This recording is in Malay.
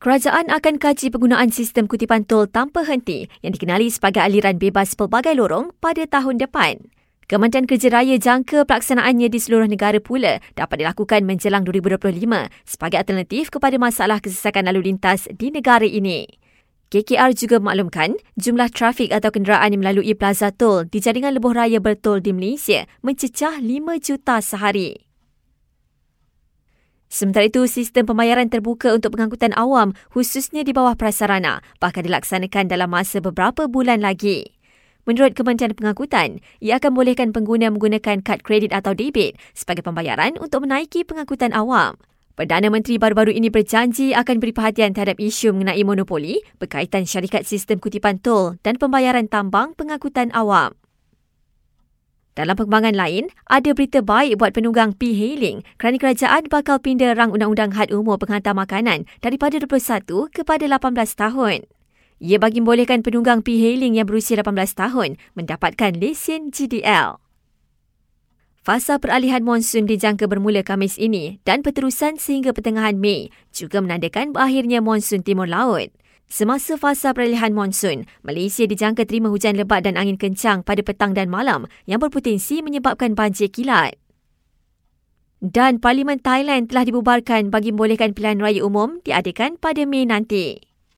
Kerajaan akan kaji penggunaan sistem kutipan tol tanpa henti yang dikenali sebagai aliran bebas pelbagai lorong pada tahun depan. Kementerian Kerja Raya jangka pelaksanaannya di seluruh negara pula dapat dilakukan menjelang 2025 sebagai alternatif kepada masalah kesesakan lalu lintas di negara ini. KKR juga maklumkan jumlah trafik atau kenderaan yang melalui plaza tol di jaringan lebuh raya bertol di Malaysia mencecah 5 juta sehari. Sementara itu, sistem pembayaran terbuka untuk pengangkutan awam khususnya di bawah prasarana bakal dilaksanakan dalam masa beberapa bulan lagi. Menurut Kementerian Pengangkutan, ia akan bolehkan pengguna menggunakan kad kredit atau debit sebagai pembayaran untuk menaiki pengangkutan awam. Perdana Menteri baru-baru ini berjanji akan beri perhatian terhadap isu mengenai monopoli berkaitan syarikat sistem kutipan tol dan pembayaran tambang pengangkutan awam. Dalam perkembangan lain, ada berita baik buat penunggang P-Hailing kerana kerajaan bakal pindah rang undang-undang had umur penghantar makanan daripada 21 kepada 18 tahun. Ia bagi membolehkan penunggang P-Hailing yang berusia 18 tahun mendapatkan lesen GDL. Fasa peralihan monsun dijangka bermula Kamis ini dan berterusan sehingga pertengahan Mei juga menandakan berakhirnya monsun timur laut. Semasa fasa peralihan monsun, Malaysia dijangka terima hujan lebat dan angin kencang pada petang dan malam yang berpotensi menyebabkan banjir kilat. Dan Parlimen Thailand telah dibubarkan bagi membolehkan pilihan raya umum diadakan pada Mei nanti.